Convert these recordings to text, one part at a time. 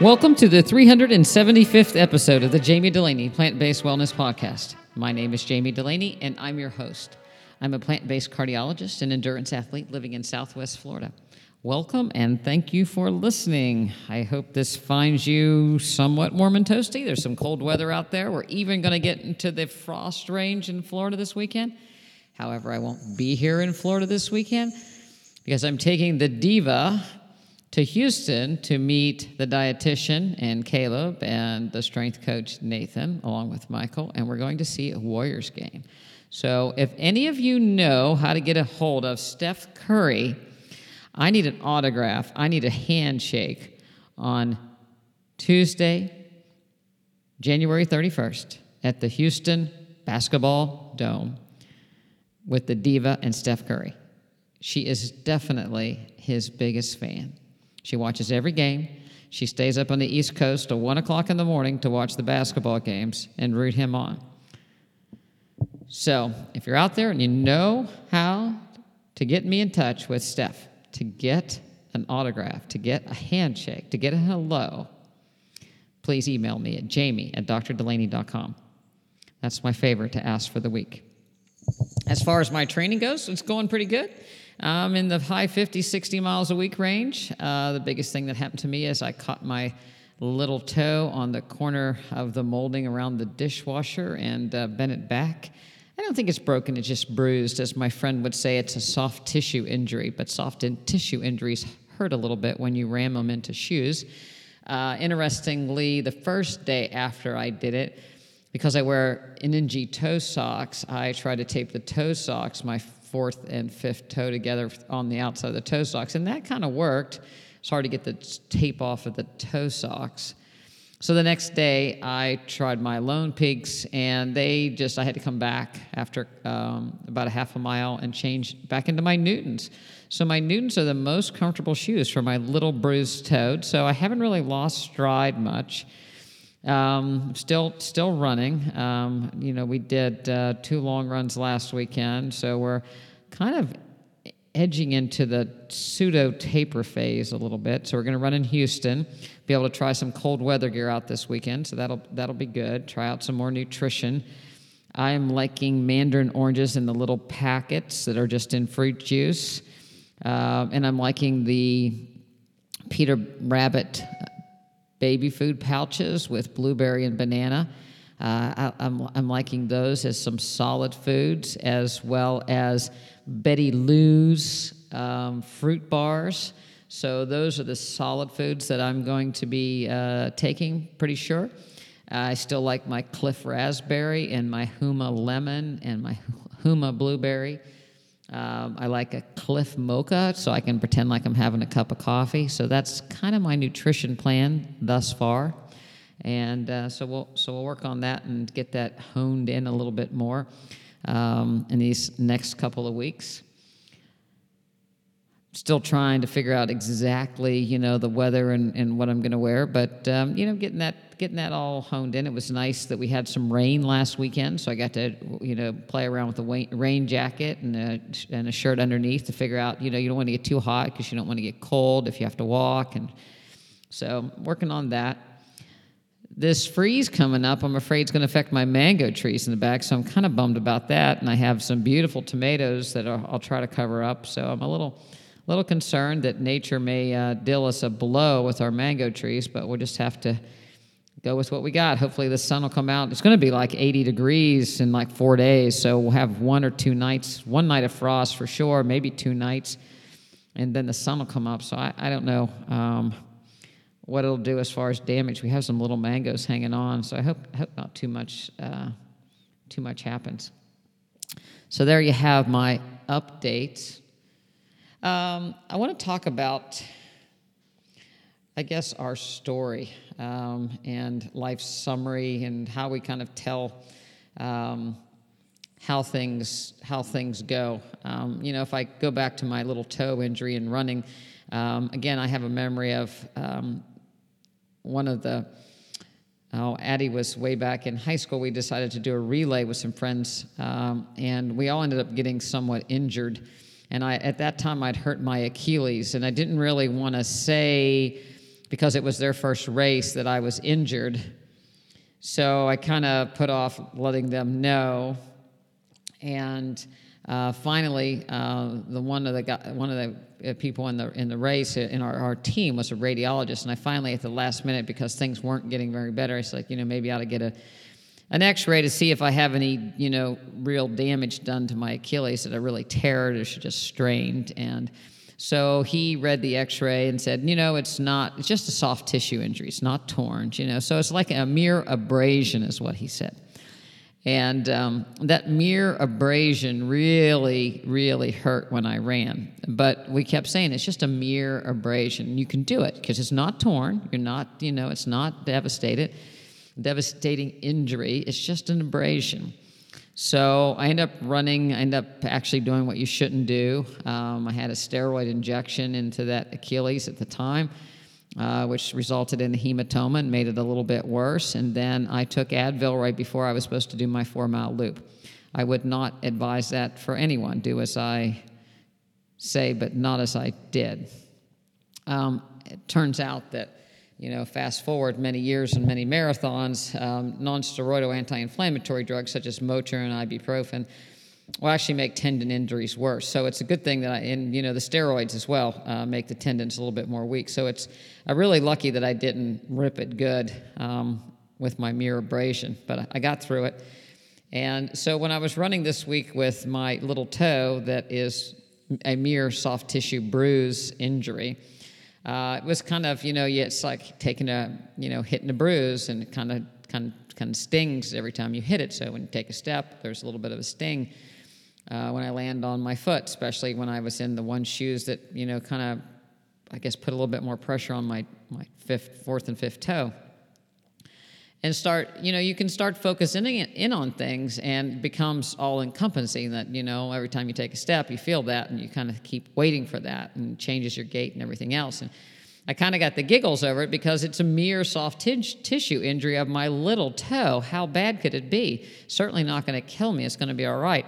Welcome to the 375th episode of the Jamie Delaney Plant Based Wellness Podcast. My name is Jamie Delaney, and I'm your host. I'm a plant based cardiologist and endurance athlete living in Southwest Florida. Welcome and thank you for listening. I hope this finds you somewhat warm and toasty. There's some cold weather out there. We're even going to get into the frost range in Florida this weekend. However, I won't be here in Florida this weekend because I'm taking the Diva to Houston to meet the dietitian and Caleb and the strength coach Nathan, along with Michael, and we're going to see a Warriors game. So, if any of you know how to get a hold of Steph Curry, I need an autograph. I need a handshake on Tuesday, January 31st at the Houston Basketball Dome with the Diva and Steph Curry. She is definitely his biggest fan. She watches every game. She stays up on the East Coast till 1 o'clock in the morning to watch the basketball games and root him on. So, if you're out there and you know how to get me in touch with Steph, to get an autograph, to get a handshake, to get a hello, please email me at jamie at drdelaney.com. That's my favorite to ask for the week. As far as my training goes, it's going pretty good. I'm in the high 50, 60 miles a week range. Uh, the biggest thing that happened to me is I caught my little toe on the corner of the molding around the dishwasher and uh, bent it back. I don't think it's broken, it's just bruised. As my friend would say, it's a soft tissue injury, but soft in- tissue injuries hurt a little bit when you ram them into shoes. Uh, interestingly, the first day after I did it, because I wear Infinity toe socks, I try to tape the toe socks, my fourth and fifth toe together on the outside of the toe socks, and that kind of worked. It's hard to get the tape off of the toe socks. So the next day, I tried my Lone Peaks, and they just, I had to come back after um, about a half a mile and change back into my Newtons. So my Newtons are the most comfortable shoes for my little bruised toe. So I haven't really lost stride much. Um, still, still running. Um, you know, we did uh, two long runs last weekend, so we're kind of edging into the pseudo taper phase a little bit. So we're going to run in Houston, be able to try some cold weather gear out this weekend. So that'll that'll be good. Try out some more nutrition. I am liking mandarin oranges in the little packets that are just in fruit juice, uh, and I'm liking the Peter Rabbit baby food pouches with blueberry and banana. Uh, I, am I'm, I'm liking those as some solid foods, as well as Betty Lou's um, fruit bars. So those are the solid foods that I'm going to be uh, taking, pretty sure. I still like my Clif raspberry and my Huma lemon and my Huma blueberry. Um, I like a Clif Mocha, so I can pretend like I'm having a cup of coffee. So that's kind of my nutrition plan thus far, and uh, so we'll so we'll work on that and get that honed in a little bit more um, in these next couple of weeks still trying to figure out exactly you know the weather and, and what i'm going to wear but um, you know getting that getting that all honed in it was nice that we had some rain last weekend so i got to you know play around with a rain jacket and a, and a shirt underneath to figure out you know you don't want to get too hot because you don't want to get cold if you have to walk and so working on that this freeze coming up, I'm afraid it's going to affect my mango trees in the back, so I'm kind of bummed about that. And I have some beautiful tomatoes that I'll, I'll try to cover up, so I'm a little little concerned that nature may uh, deal us a blow with our mango trees, but we'll just have to go with what we got. Hopefully, the sun will come out. It's going to be like 80 degrees in like four days, so we'll have one or two nights, one night of frost for sure, maybe two nights, and then the sun will come up. So I, I don't know um, what it'll do as far as damage. We have some little mangoes hanging on, so I hope hope not too much uh, too much happens. So there you have my updates. Um, I want to talk about, I guess, our story um, and life summary and how we kind of tell um, how things how things go. Um, you know, if I go back to my little toe injury and running, um, again, I have a memory of um, one of the. Oh, Addie was way back in high school. We decided to do a relay with some friends, and we all ended up getting somewhat injured and I, at that time, I'd hurt my Achilles, and I didn't really want to say because it was their first race that I was injured. So I kind of put off letting them know. And uh, finally, uh, the one of the guy, one of the uh, people in the in the race uh, in our, our team was a radiologist, and I finally at the last minute because things weren't getting very better. I said, like, you know, maybe I ought to get a an X-ray to see if I have any, you know, real damage done to my Achilles that I really tear it or should just strained. And so he read the X-ray and said, you know, it's not, it's just a soft tissue injury. It's not torn, you know. So it's like a mere abrasion, is what he said. And um, that mere abrasion really, really hurt when I ran. But we kept saying it's just a mere abrasion. You can do it because it's not torn. You're not, you know, it's not devastated, devastating injury. It's just an abrasion. So I end up running, I end up actually doing what you shouldn't do. Um, I had a steroid injection into that Achilles at the time uh, which resulted in a hematoma and made it a little bit worse. And then I took Advil right before I was supposed to do my four mile loop. I would not advise that for anyone. Do as I say, but not as I did. Um, it turns out that, you know, fast forward many years and many marathons, um, non steroidal anti inflammatory drugs such as Motrin and ibuprofen will actually make tendon injuries worse. So it's a good thing that I, and you know, the steroids as well uh, make the tendons a little bit more weak. So it's I'm really lucky that I didn't rip it good um, with my mere abrasion, but I got through it. And so when I was running this week with my little toe that is a mere soft tissue bruise injury, uh, it was kind of you know it's like taking a you know hitting a bruise and it kind of kind of kind of stings every time you hit it. So when you take a step, there's a little bit of a sting uh, when I land on my foot, especially when I was in the one shoes that you know kind of, I guess, put a little bit more pressure on my my fifth, fourth, and fifth toe. And start, you know, you can start focusing in on things, and becomes all encompassing. That you know, every time you take a step, you feel that, and you kind of keep waiting for that, and changes your gait and everything else. And I kind of got the giggles over it because it's a mere soft t- tissue injury of my little toe. How bad could it be? Certainly not going to kill me. It's going to be all right.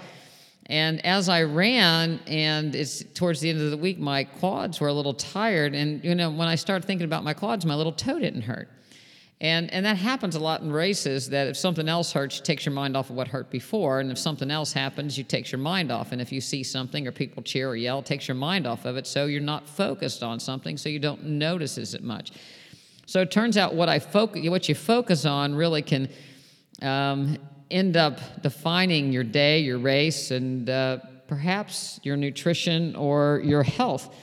And as I ran, and it's towards the end of the week, my quads were a little tired. And you know, when I started thinking about my quads, my little toe didn't hurt. And, and that happens a lot in races that if something else hurts, takes your mind off of what hurt before. And if something else happens, you takes your mind off. And if you see something or people cheer or yell, it takes your mind off of it. So you're not focused on something, so you don't notice it much. So it turns out what I focus, what you focus on really can um, end up defining your day, your race, and uh, perhaps your nutrition or your health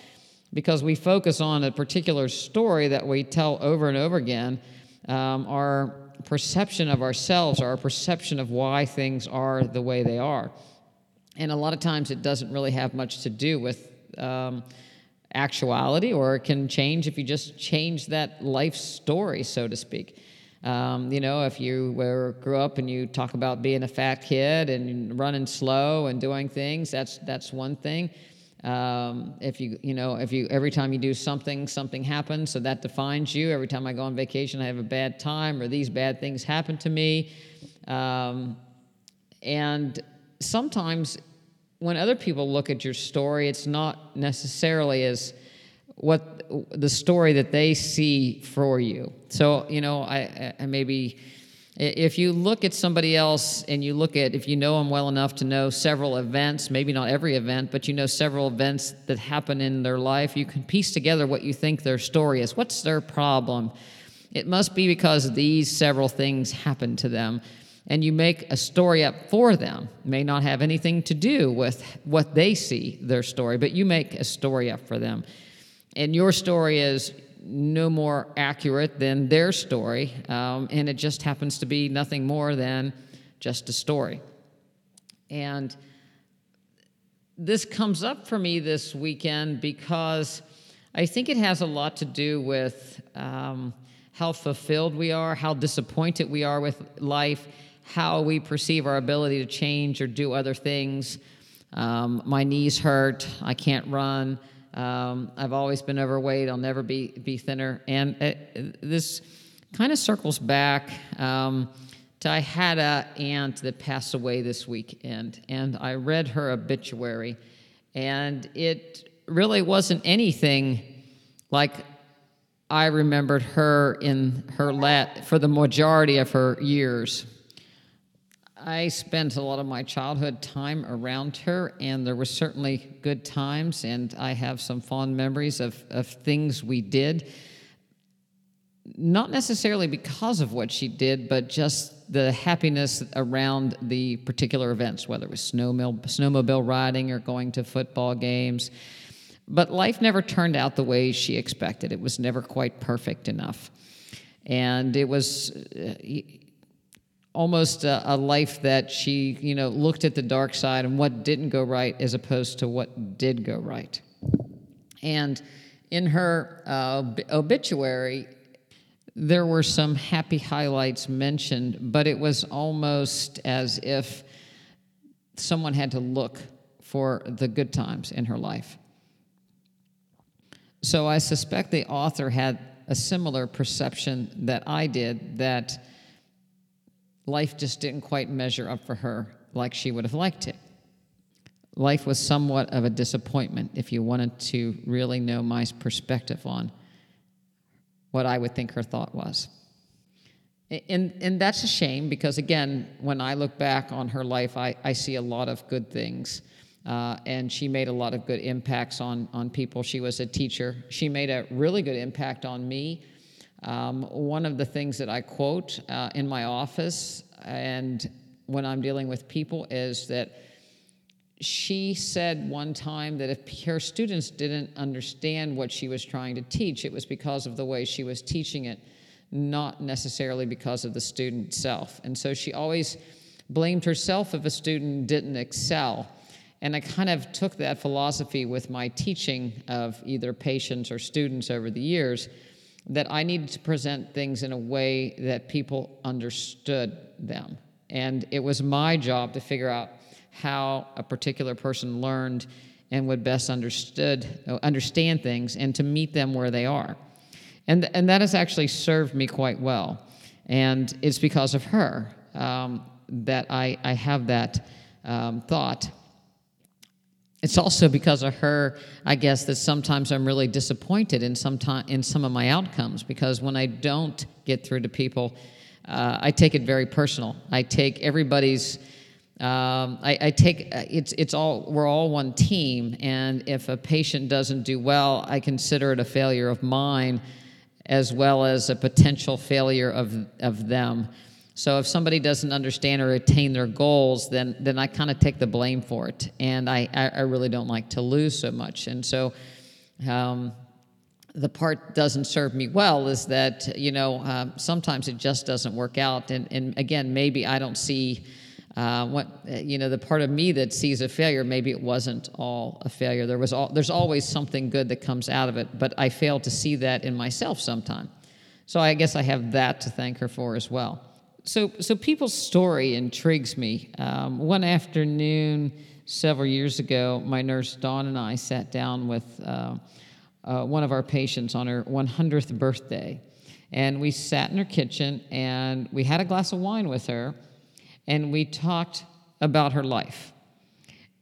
because we focus on a particular story that we tell over and over again. Um, our perception of ourselves, our perception of why things are the way they are. And a lot of times it doesn't really have much to do with um, actuality, or it can change if you just change that life story, so to speak. Um, you know, if you were grew up and you talk about being a fat kid and running slow and doing things, that's that's one thing. Um, if you you know if you every time you do something, something happens, so that defines you. Every time I go on vacation, I have a bad time, or these bad things happen to me. Um, and sometimes when other people look at your story, it's not necessarily as what the story that they see for you. So, you know, I, I maybe if you look at somebody else and you look at if you know them well enough to know several events, maybe not every event, but you know several events that happen in their life, you can piece together what you think their story is. What's their problem? It must be because these several things happened to them. And you make a story up for them. It may not have anything to do with what they see, their story, but you make a story up for them and your story is no more accurate than their story, um, and it just happens to be nothing more than just a story. And this comes up for me this weekend because I think it has a lot to do with um, how fulfilled we are, how disappointed we are with life, how we perceive our ability to change or do other things. Um, my knees hurt, I can't run. Um, I've always been overweight. I'll never be be thinner. And it, this kind of circles back um, to I had a aunt that passed away this weekend, and I read her obituary, and it really wasn't anything like I remembered her in her lat for the majority of her years. I spent a lot of my childhood time around her, and there were certainly good times, and I have some fond memories of, of things we did. Not necessarily because of what she did, but just the happiness around the particular events, whether it was snowmobile, snowmobile riding or going to football games. But life never turned out the way she expected. It was never quite perfect enough. And it was uh, almost a, a, life that she, you know, looked at the dark side and what didn't go right as opposed to what did go right. And in her uh, obituary, there were some happy highlights mentioned, but it was almost as if someone had to look for the good times in her life. So I suspect the author had a similar perception that I did that life just didn't quite measure up for her like she would have liked it. Life was somewhat of a disappointment if you wanted to really know my perspective on what I would think her thought was. And, and that's a shame because, again, when I look back on her life, I, I see a lot of good things. Uh, and she made a lot of good impacts on, on people. She was a teacher. She made a really good impact on me. Um, one of the things that I quote uh, in my office and when I'm dealing with people is that she said one time that if her students didn't understand what she was trying to teach, it was because of the way she was teaching it, not necessarily because of the student itself. And so she always blamed herself if a student didn't excel. And I kind of took that philosophy with my teaching of either patients or students over the years that I needed to present things in a way that people understood them. And it was my job to figure out how a particular person learned and would best understood understand things and to meet them where they are. And, and that has actually served me quite well. And it's because of her um, that I, I have that um, thought it's also because of her, I guess, that sometimes I'm really disappointed in some time, in some of my outcomes because when I don't get through to people, uh, I take it very personal. I take everybody's. Um, I, I, take uh, it's it's all we're all one team, and if a patient doesn't do well, I consider it a failure of mine, as well as a potential failure of of them. So if somebody doesn't understand or attain their goals, then then I kind of take the blame for it, and I, I, I really don't like to lose so much. And so, um, the part doesn't serve me well is that you know uh, sometimes it just doesn't work out, and and again maybe I don't see. Uh, what you know, the part of me that sees a failure, maybe it wasn't all a failure. There was all, there's always something good that comes out of it, but I fail to see that in myself sometimes. So I guess I have that to thank her for as well so so people's story intrigues me. Um, one afternoon several years ago, my nurse Dawn and I sat down with uh, uh, one of our patients on her 100th birthday, and we sat in her kitchen and we had a glass of wine with her, and we talked about her life,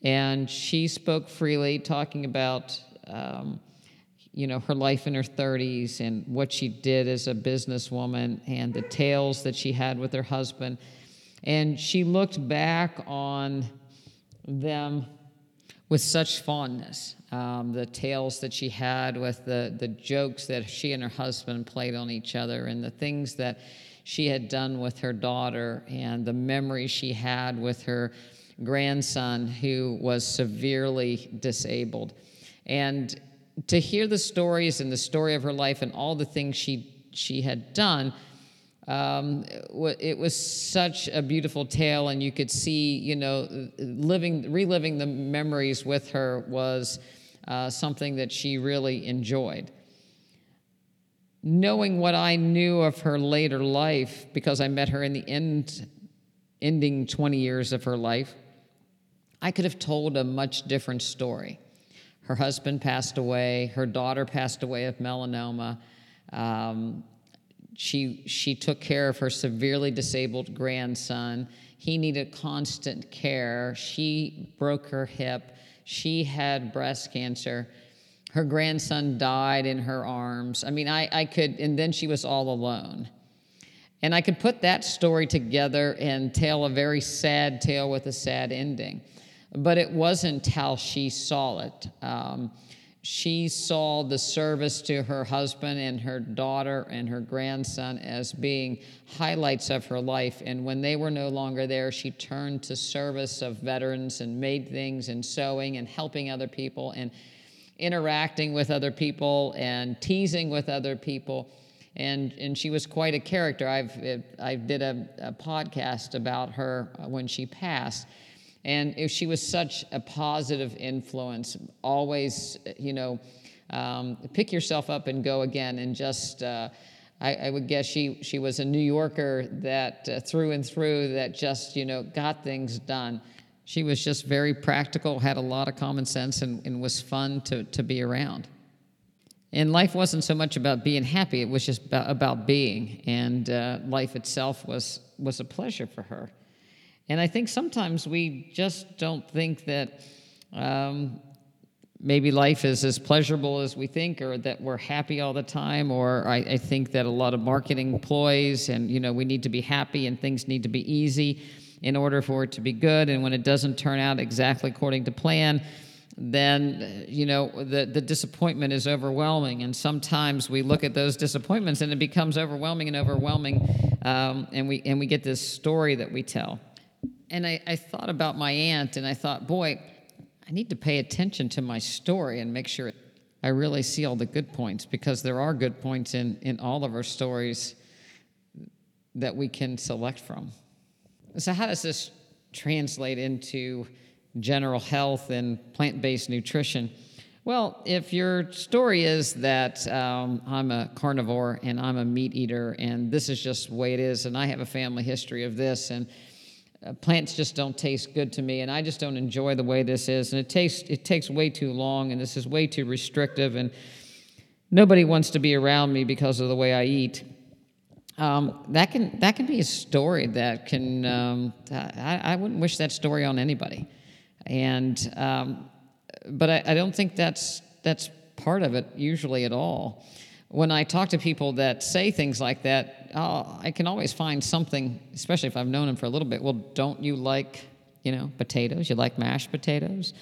and she spoke freely, talking about. Um, you know, her life in her 30s and what she did as a businesswoman and the tales that she had with her husband. And she looked back on them with such fondness. Um, the tales that she had with the, the jokes that she and her husband played on each other, and the things that she had done with her daughter, and the memories she had with her grandson who was severely disabled. And to hear the stories and the story of her life and all the things she she had done, um, it was such a beautiful tale, and you could see, you know, living, reliving the memories with her was uh, something that she really enjoyed. Knowing what I knew of her later life, because I met her in the end, ending 20 years of her life, I could have told a much different story. Her husband passed away. Her daughter passed away of melanoma. Um, she, she took care of her severely disabled grandson. He needed constant care. She broke her hip. She had breast cancer. her grandson died in her arms. I mean, I, I could, and then she was all alone. And I could put that story together and tell a very sad tale with a sad ending. But it wasn't how she saw it. Um, she saw the service to her husband and her daughter and her grandson as being highlights of her life. And when they were no longer there, she turned to service of veterans and made things and sewing and helping other people and interacting with other people and teasing with other people. And, and she was quite a character. I've, I did a, a podcast about her when she passed and if she was such a positive influence, always, you know, um, pick yourself up and go again. And just, uh, I, I, would guess she, she was a New Yorker that uh, through and through that just, you know, got things done. She was just very practical, had a lot of common sense, and, and was fun to, to be around. And life wasn't so much about being happy, it was just about, about being. And uh, life itself was, was a pleasure for her. And I think sometimes we just don't think that um, maybe life is as pleasurable as we think or that we're happy all the time or I, I, think that a lot of marketing ploys and you know we need to be happy and things need to be easy in order for it to be good. And when it doesn't turn out exactly according to plan then you know the, the disappointment is overwhelming. And sometimes we look at those disappointments and it becomes overwhelming and overwhelming um, and we and we get this story that we tell and I, I thought about my aunt and I thought, boy, I need to pay attention to my story and make sure I really see all the good points because there are good points in, in all of our stories that we can select from. So, how does this translate into general health and plant based nutrition? Well, if your story is that um, I'm a carnivore and I'm a meat eater and this is just the way it is, and I have a family history of this, and uh, plants just don't taste good to me and i just don't enjoy the way this is and it takes it takes way too long and this is way too restrictive and nobody wants to be around me because of the way i eat. Um, that can that can be a story that can um, I, I, wouldn't wish that story on anybody. And um, but I, I don't think that's that's part of it usually at all. When I talk to people that say things like that, oh, I can always find something, especially if I've known them for a little bit. Well, don't you like, you know, potatoes? You like mashed potatoes?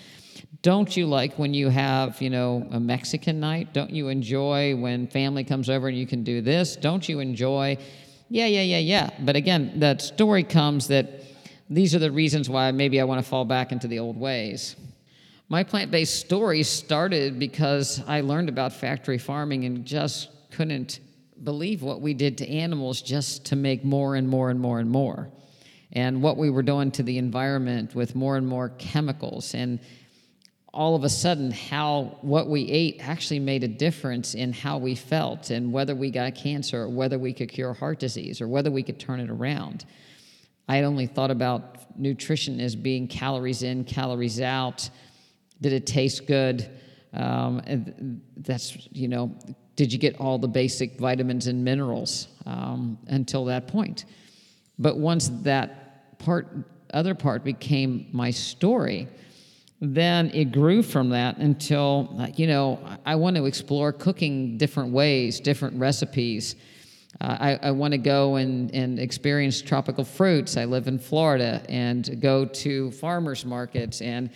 Don't you like when you have, you know, a Mexican night? Don't you enjoy when family comes over and you can do this? Don't you enjoy? Yeah, yeah, yeah, yeah. But again, that story comes that these are the reasons why maybe I want to fall back into the old ways. My plant based story started because I learned about factory farming and just couldn't believe what we did to animals just to make more and more and more and more. And what we were doing to the environment with more and more chemicals. And all of a sudden, how what we ate actually made a difference in how we felt and whether we got cancer or whether we could cure heart disease or whether we could turn it around. I had only thought about nutrition as being calories in, calories out did it taste good? Um, that's, you know, did you get all the basic vitamins and minerals um, until that point? But once that part, other part became my story, then it grew from that until, you know, I want to explore cooking different ways, different recipes. Uh, I, I want to go and, and experience tropical fruits. I live in Florida and go to farmers markets and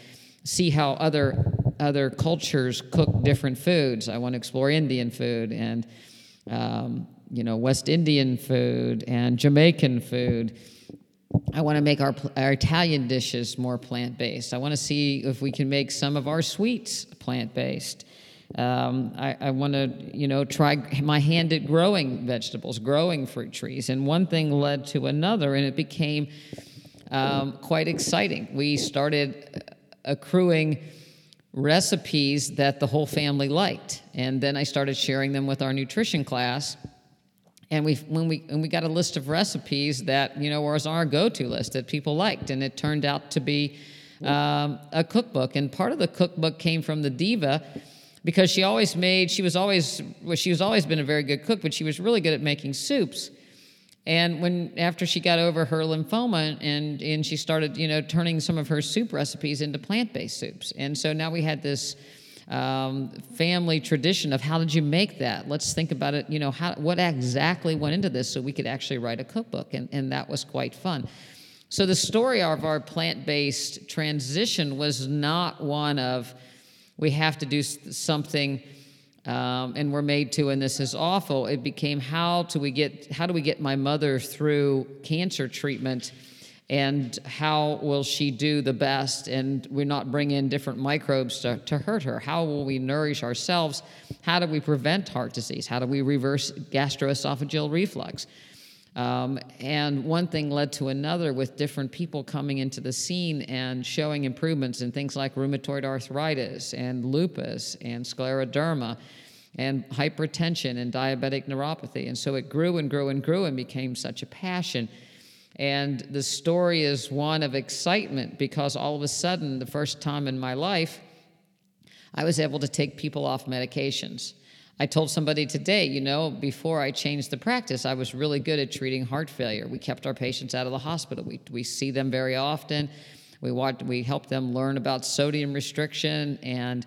see how other other cultures cook different foods. I want to explore Indian food and um, you know West Indian food and Jamaican food. I want to make our, our Italian dishes more plant based. I want to see if we can make some of our sweets plant based. Um, I, I want to, you know, try my hand at growing vegetables, growing fruit trees. And one thing led to another, and it became um, quite exciting. We started accruing recipes that the whole family liked. And then I started sharing them with our nutrition class. And we, when we, and we got a list of recipes that, you know, was our go-to list that people liked. And it turned out to be um, a cookbook. And part of the cookbook came from the diva because she always made, she was always, well, she was always been a very good cook, but she was really good at making soups. And when after she got over her lymphoma and and she started, you know, turning some of her soup recipes into plant-based soups. And so now we had this um, family tradition of how did you make that? Let's think about it. You know, how, what exactly went into this so we could actually write a cookbook, and, and that was quite fun. So the story of our plant-based transition was not one of we have to do something um, and we're made to, and this is awful. It became how do we get how do we get my mother through cancer treatment, and how will she do the best? And we're not bring in different microbes to, to hurt her. How will we nourish ourselves? How do we prevent heart disease? How do we reverse gastroesophageal reflux? Um, and one thing led to another with different people coming into the scene and showing improvements in things like rheumatoid arthritis and lupus and scleroderma and hypertension and diabetic neuropathy. And so it grew and grew and grew and became such a passion. And the story is one of excitement because all of a sudden, the first time in my life, I was able to take people off medications. I told somebody today, you know, before I changed the practice, I was really good at treating heart failure. We kept our patients out of the hospital. We, we see them very often. We, want, we help them learn about sodium restriction and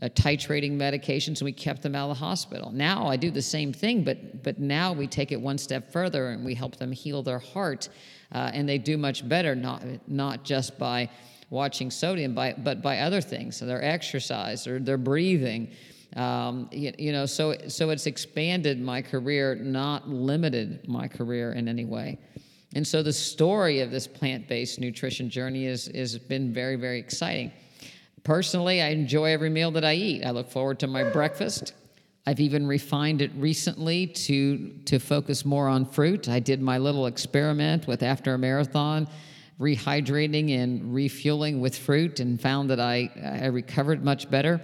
uh, titrating medications, and we kept them out of the hospital. Now I do the same thing, but, but now we take it one step further and we help them heal their heart, uh, and they do much better, not, not just by watching sodium, by, but by other things, so their exercise or their breathing. Um, you, you, know, so so it's expanded my career, not limited my career in any way. And so the story of this plant-based nutrition journey is has been very very exciting. Personally, I enjoy every meal that I eat. I look forward to my breakfast. I've even refined it recently to to focus more on fruit. I did my little experiment with after a marathon rehydrating and refueling with fruit and found that I, I recovered much better.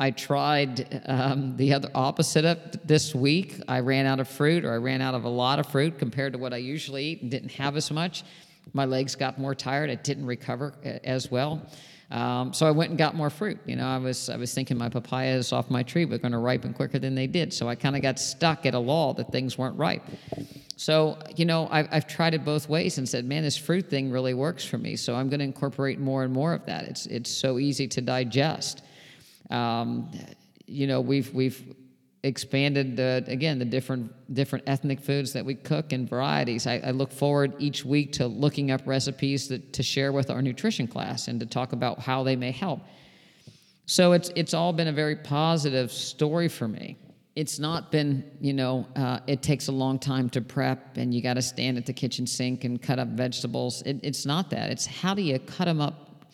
I tried um, the other opposite of this week. I ran out of fruit, or I ran out of a lot of fruit compared to what I usually eat, and didn't have as much. My legs got more tired. I didn't recover as well. Um, so I went and got more fruit. You know, I was I was thinking my papayas off my tree were going to ripen quicker than they did. So I kind of got stuck at a law that things weren't ripe. So you know, I've, I've tried it both ways and said, man, this fruit thing really works for me. So I'm going to incorporate more and more of that. It's it's so easy to digest. Um, you know, we've we've expanded uh, again the different different ethnic foods that we cook and varieties. I, I look forward each week to looking up recipes that, to share with our nutrition class and to talk about how they may help. So it's it's all been a very positive story for me. It's not been, you know, uh, it takes a long time to prep and you got to stand at the kitchen sink and cut up vegetables. It, it's not that. It's how do you cut them up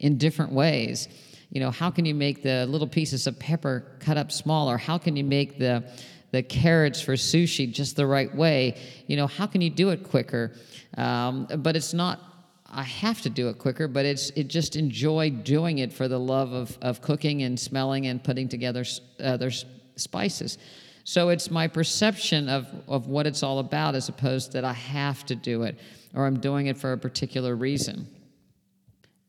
in different ways you know, how can you make the little pieces of pepper cut up smaller? How can you make the the carrots for sushi just the right way? You know, how can you do it quicker? Um, but it's not. I have to do it quicker, but it's it just enjoy doing it for the love of of cooking and smelling and putting together other spices. So it's my perception of, of what it's all about as opposed that I have to do it or I'm doing it for a particular reason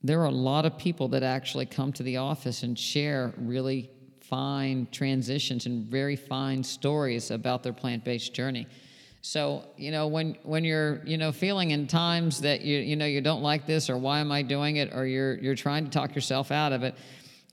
there are a lot of people that actually come to the office and share really fine transitions and very fine stories about their plant-based journey. So, you know, when when you're, you know, feeling in times that you you know you don't like this or why am I doing it or you're you're trying to talk yourself out of it,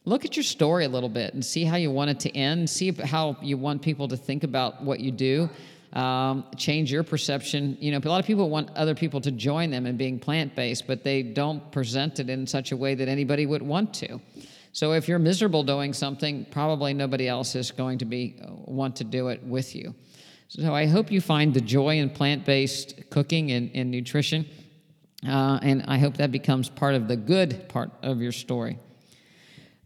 look at your story a little bit and see how you want it to end, see how you want people to think about what you do um, change your perception. You know, a lot of people want other people to join them in being plant based, but they don't present it in such a way that anybody would want to. So if you're miserable doing something, probably nobody else is going to be uh, want to do it with you. So I hope you find the joy in plant based cooking and, and nutrition. Uh, and I hope that becomes part of the good part of your story.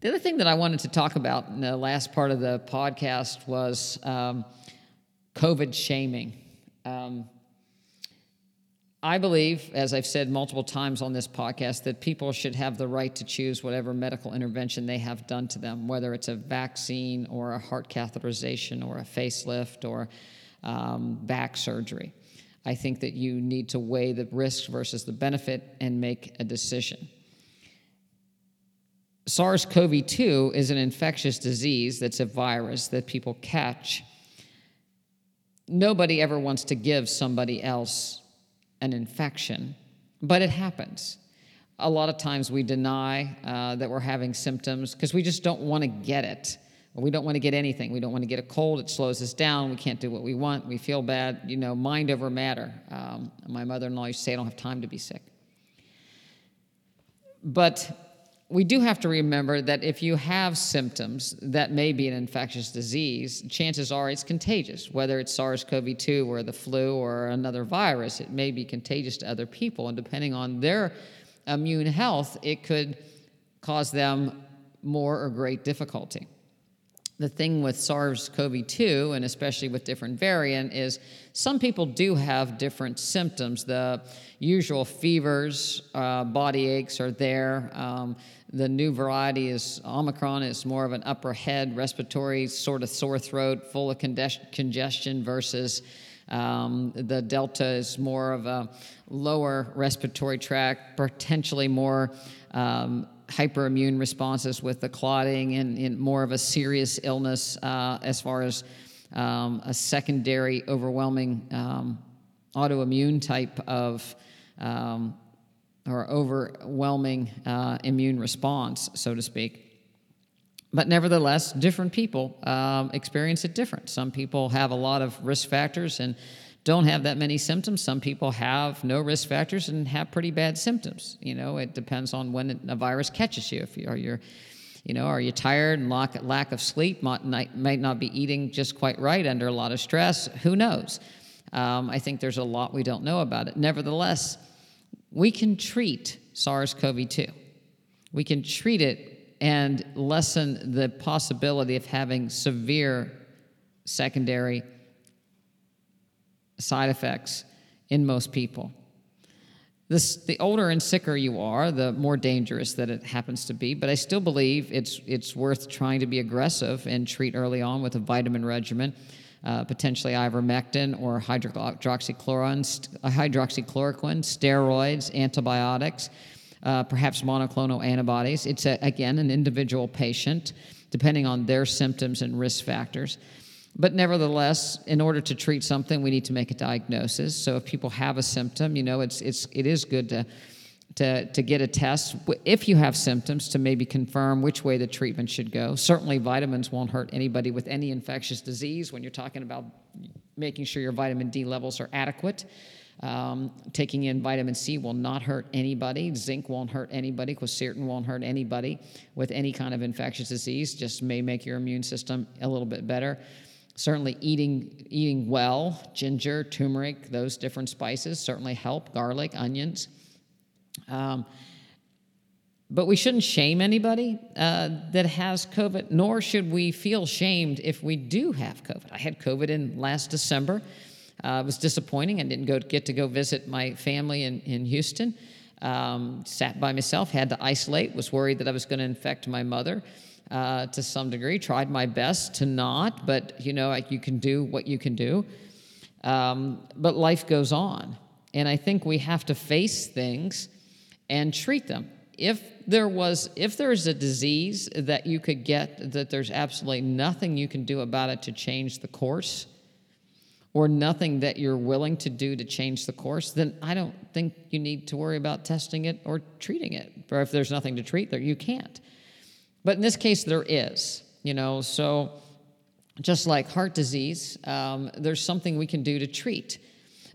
The other thing that I wanted to talk about in the last part of the podcast was um, COVID shaming. Um, I believe, as I've said multiple times on this podcast, that people should have the right to choose whatever medical intervention they have done to them, whether it's a vaccine or a heart catheterization or a facelift or um, back surgery. I think that you need to weigh the risk versus the benefit and make a decision. SARS CoV 2 is an infectious disease that's a virus that people catch nobody ever wants to give somebody else an infection, but it happens. a lot of times we deny uh, that we're having symptoms because we just don't want to get it. We don't want to get anything. We don't want to get a cold. It slows us down. We can't do what we want. We feel bad. You know, mind over matter. Um, my mother in law used to say, I don't have time to be sick. But we do have to remember that if you have symptoms that may be an infectious disease, chances are it's contagious. Whether it's SARS CoV 2 or the flu or another virus, it may be contagious to other people. And depending on their immune health, it could cause them more or great difficulty the thing with SARS-CoV-2 and especially with different variant is some people do have different symptoms. The usual fevers, uh, body aches are there. Um, the new variety is Omicron. Is more of an upper head respiratory sort of sore throat, full of congestion versus um, the Delta is more of a lower respiratory tract, potentially more um, hyperimmune responses with the clotting and, and more of a serious illness uh, as far as um, a secondary overwhelming um, autoimmune type of um, or overwhelming uh, immune response, so to speak. But nevertheless, different people um, experience it different. Some people have a lot of risk factors and don't have that many symptoms. Some people have no risk factors and have pretty bad symptoms. You know, it depends on when a virus catches you. If you are you're, you know, are you tired and lack, lack of sleep? Might, might not be eating just quite right under a lot of stress. Who knows? Um, I think there's a lot we don't know about it. Nevertheless, we can treat SARS-CoV-2. We can treat it and lessen the possibility of having severe secondary side effects in most people. This, the older and sicker you are, the more dangerous that it happens to be. But I still believe it's, it's worth trying to be aggressive and treat early on with a vitamin regimen, uh, potentially ivermectin or hydroxychloroquine, uh, hydroxychloroquine steroids, antibiotics, uh, perhaps monoclonal antibodies. It's, a, again, an individual patient, depending on their symptoms and risk factors. But nevertheless, in order to treat something, we need to make a diagnosis. So if people have a symptom, you know, it's, it's, it is good to, to, to get a test if you have symptoms to maybe confirm which way the treatment should go. Certainly, vitamins won't hurt anybody with any infectious disease when you're talking about making sure your vitamin D levels are adequate. Um, taking in vitamin C will not hurt anybody. Zinc won't hurt anybody. Quercetin won't hurt anybody with any kind of infectious disease. Just may make your immune system a little bit better. Certainly, eating, eating well, ginger, turmeric, those different spices certainly help, garlic, onions. Um, but we shouldn't shame anybody uh, that has COVID, nor should we feel shamed if we do have COVID. I had COVID in last December. Uh, it was disappointing. I didn't go get to go visit my family in, in Houston. Um, sat by myself, had to isolate, was worried that I was going to infect my mother uh, to some degree. Tried my best to not, but you know, like you can do what you can do. Um, but life goes on, and I think we have to face things and treat them. If there was, if there's a disease that you could get that there's absolutely nothing you can do about it to change the course, or nothing that you're willing to do to change the course, then I don't think you need to worry about testing it or treating it. Or if there's nothing to treat there, you can't. But in this case, there is, you know, so just like heart disease, um, there's something we can do to treat.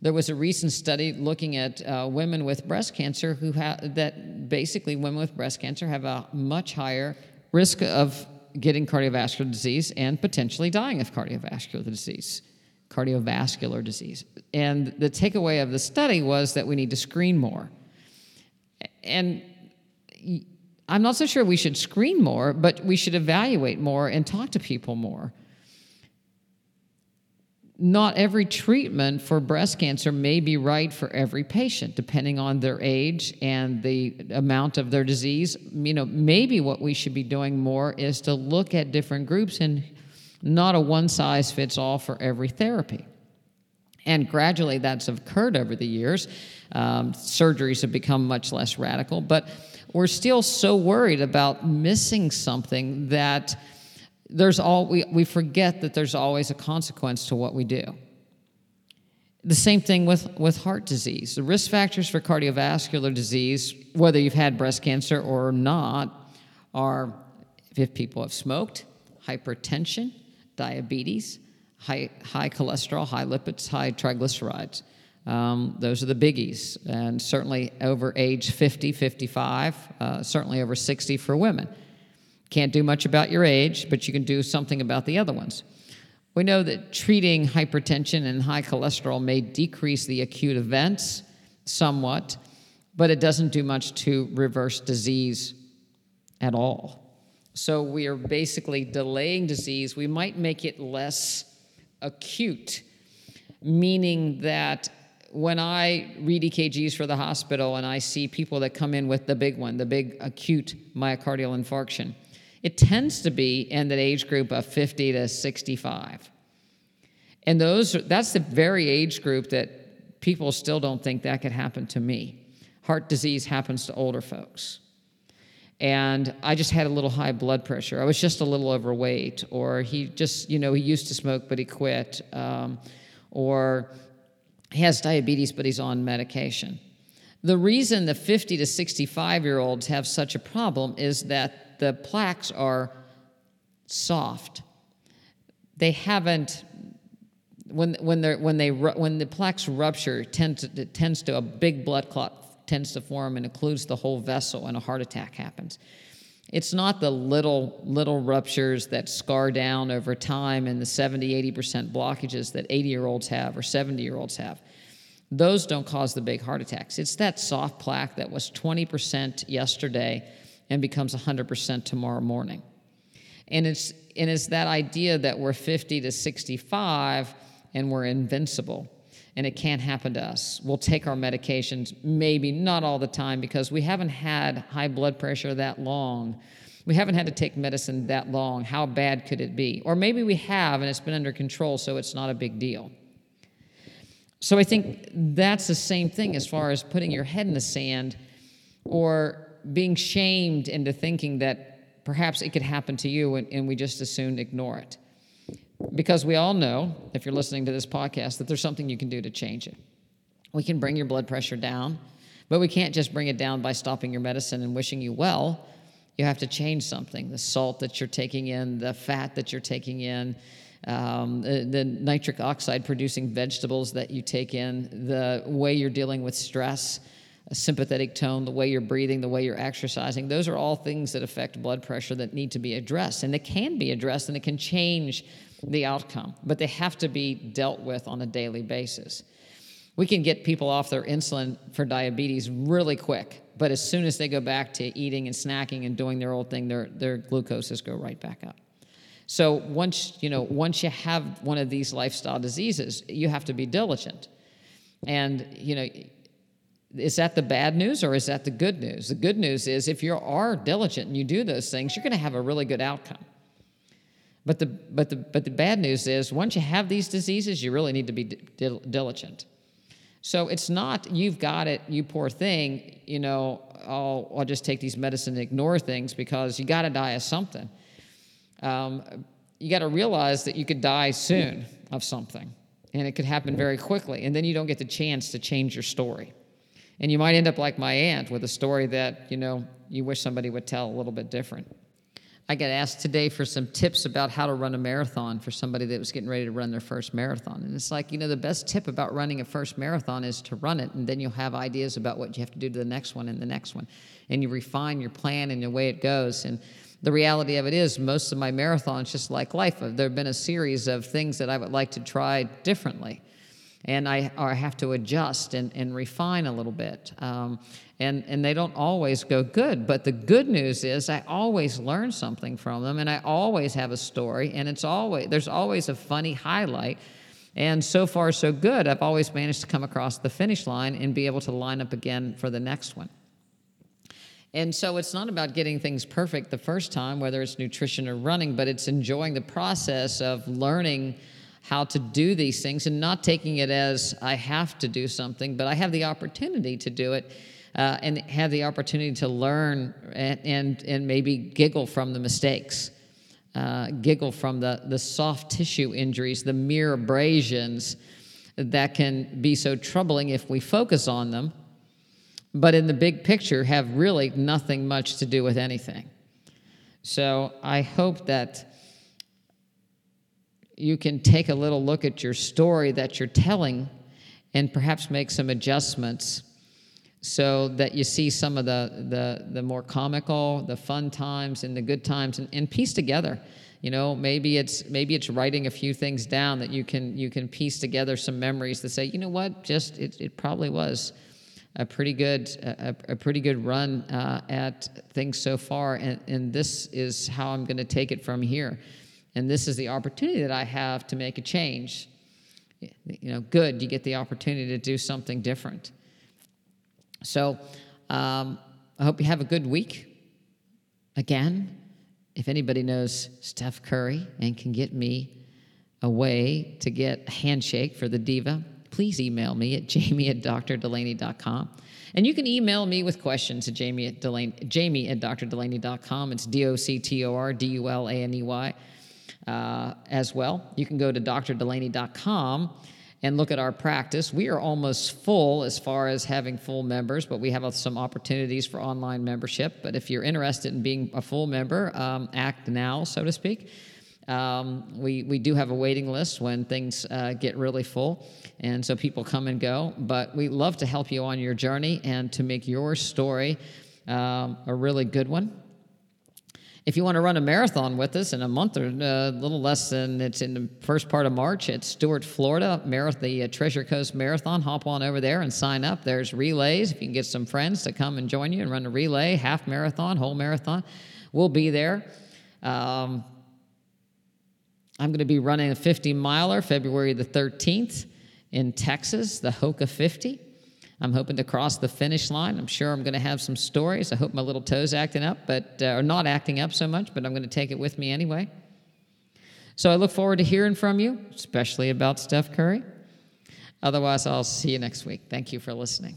There was a recent study looking at uh, women with breast cancer who that basically women with breast cancer have a much higher risk of getting cardiovascular disease and potentially dying of cardiovascular disease. Cardiovascular disease. And the takeaway of the study was that we need to screen more. And I'm not so sure we should screen more, but we should evaluate more and talk to people more. Not every treatment for breast cancer may be right for every patient, depending on their age and the amount of their disease. You know, maybe what we should be doing more is to look at different groups and not a one size fits all for every therapy. And gradually that's occurred over the years. Um, surgeries have become much less radical, but we're still so worried about missing something that there's all we, we forget that there's always a consequence to what we do the same thing with, with heart disease. The risk factors for cardiovascular disease, whether you've had breast cancer or not, are if people have smoked, hypertension, diabetes, high, high cholesterol, high lipids, high triglycerides. Um, those are the biggies, and certainly over age 50, 55, uh, certainly over 60 for women. Can't do much about your age, but you can do something about the other ones. We know that treating hypertension and high cholesterol may decrease the acute events somewhat, but it doesn't do much to reverse disease at all. So we are basically delaying disease. We might make it less acute, meaning that when I read EKGs for the hospital and I see people that come in with the big one, the big acute myocardial infarction, it tends to be in that age group of 50 to 65. And those that's the very age group that people still don't think that could happen to me. Heart disease happens to older folks. And I just had a little high blood pressure. I was just a little overweight, or he just, you know, he used to smoke, but he quit. Um, or he has diabetes, but he's on medication. The reason the 50 to 65 year olds have such a problem is that the plaques are soft. They haven't, when, when, they're, when, they, when the plaques rupture, tends to, tends to a big blood clot tends to form and occludes the whole vessel, and a heart attack happens. It's not the little little ruptures that scar down over time and the 70, 80% blockages that 80 year olds have or 70 year olds have. Those don't cause the big heart attacks. It's that soft plaque that was 20% yesterday and becomes 100% tomorrow morning. And it's, and it's that idea that we're 50 to 65 and we're invincible and it can't happen to us. We'll take our medications, maybe not all the time, because we haven't had high blood pressure that long. We haven't had to take medicine that long. How bad could it be? Or maybe we have and it's been under control, so it's not a big deal. So I think that's the same thing as far as putting your head in the sand or being shamed into thinking that perhaps it could happen to you and, and we just as soon ignore it because we all know, if you're listening to this podcast, that there's something you can do to change it. We can bring your blood pressure down, but we can't just bring it down by stopping your medicine and wishing you well. You have to change something the salt that you're taking in, the fat that you're taking in, um, the, the nitric oxide producing vegetables that you take in, the way you're dealing with stress, a sympathetic tone, the way you're breathing, the way you're exercising. Those are all things that affect blood pressure that need to be addressed. And they can be addressed and it can change the outcome, but they have to be dealt with on a daily basis. We can get people off their insulin for diabetes really quick, but as soon as they go back to eating and snacking and doing their old thing, their, their glucoses go right back up. So once you know, once you have one of these lifestyle diseases, you have to be diligent. And you know, is that the bad news or is that the good news? The good news is if you are diligent and you do those things, you're going to have a really good outcome. But the, but, the, but the bad news is once you have these diseases, you really need to be diligent. So it's not, you've got it, you poor thing, you know, I'll, I'll just take these medicines and ignore things because you got to die of something. Um, you got to realize that you could die soon of something, and it could happen very quickly, and then you don't get the chance to change your story. And you might end up like my aunt with a story that, you know, you wish somebody would tell a little bit different. I got asked today for some tips about how to run a marathon for somebody that was getting ready to run their first marathon. And it's like, you know, the best tip about running a first marathon is to run it, and then you'll have ideas about what you have to do to the next one and the next one. And you refine your plan and the way it goes. And the reality of it is, most of my marathons, just like life, uh, there have been a series of things that I would like to try differently and I, I have to adjust and, and refine a little bit. Um, and, and they don't always go good. But the good news is I always learn something from them, and I always have a story, and it's always there's always a funny highlight. And so far, so good. I've always managed to come across the finish line and be able to line up again for the next one. And so it's not about getting things perfect the first time, whether it's nutrition or running, but it's enjoying the process of learning how to do these things and not taking it as I have to do something, but I have the opportunity to do it uh, and have the opportunity to learn and, and, and maybe giggle from the mistakes, uh, giggle from the, the soft tissue injuries, the mere abrasions. that can be so troubling if we focus on them, but in the big picture have really nothing much to do with anything. So I hope that you can take a little look at your story that you're telling and perhaps make some adjustments so that you see some of the, the, the more comical, the fun times and the good times and, and piece together. You know, maybe it's maybe it's writing a few things down that you can you can piece together some memories to say, you know what, just it, it probably was a pretty good a, a pretty good run uh, at things so far, and, and this is how I'm going to take it from here, and this is the opportunity that I have to make a change. You know, good, you get the opportunity to do something different. So, um, I hope you have a good week. Again, if anybody knows Steph Curry and can get me a way to get a handshake for the diva, please email me at jamie at drdulaney.com. And you can email me with questions at jamie at, Dulaney, jamie at drdulaney.com. It's D O C T O R D U L A N E Y uh, as well. You can go to drdulaney.com and look at our practice. We are almost full as far as having full members, but we have some opportunities for online membership. But if you're interested in being a full member, um, act now, so to speak. Um, we, we do have a waiting list when things uh, get really full, and so people come and go. But we love to help you on your journey and to make your story um, a really good one. If you want to run a marathon with us in a month or a uh, little less than it's in the first part of March at Stuart, Florida, Marath- the uh, Treasure Coast Marathon, hop on over there and sign up. There's relays. If you can get some friends to come and join you and run a relay, half marathon, whole marathon, we'll be there. Um, I'm going to be running a 50 miler February the 13th in Texas, the Hoka 50. I'm hoping to cross the finish line. I'm sure I'm going to have some stories. I hope my little toe's acting up, but uh, or not acting up so much, but I'm going to take it with me anyway. So I look forward to hearing from you, especially about Steph Curry. Otherwise, I'll see you next week. Thank you for listening.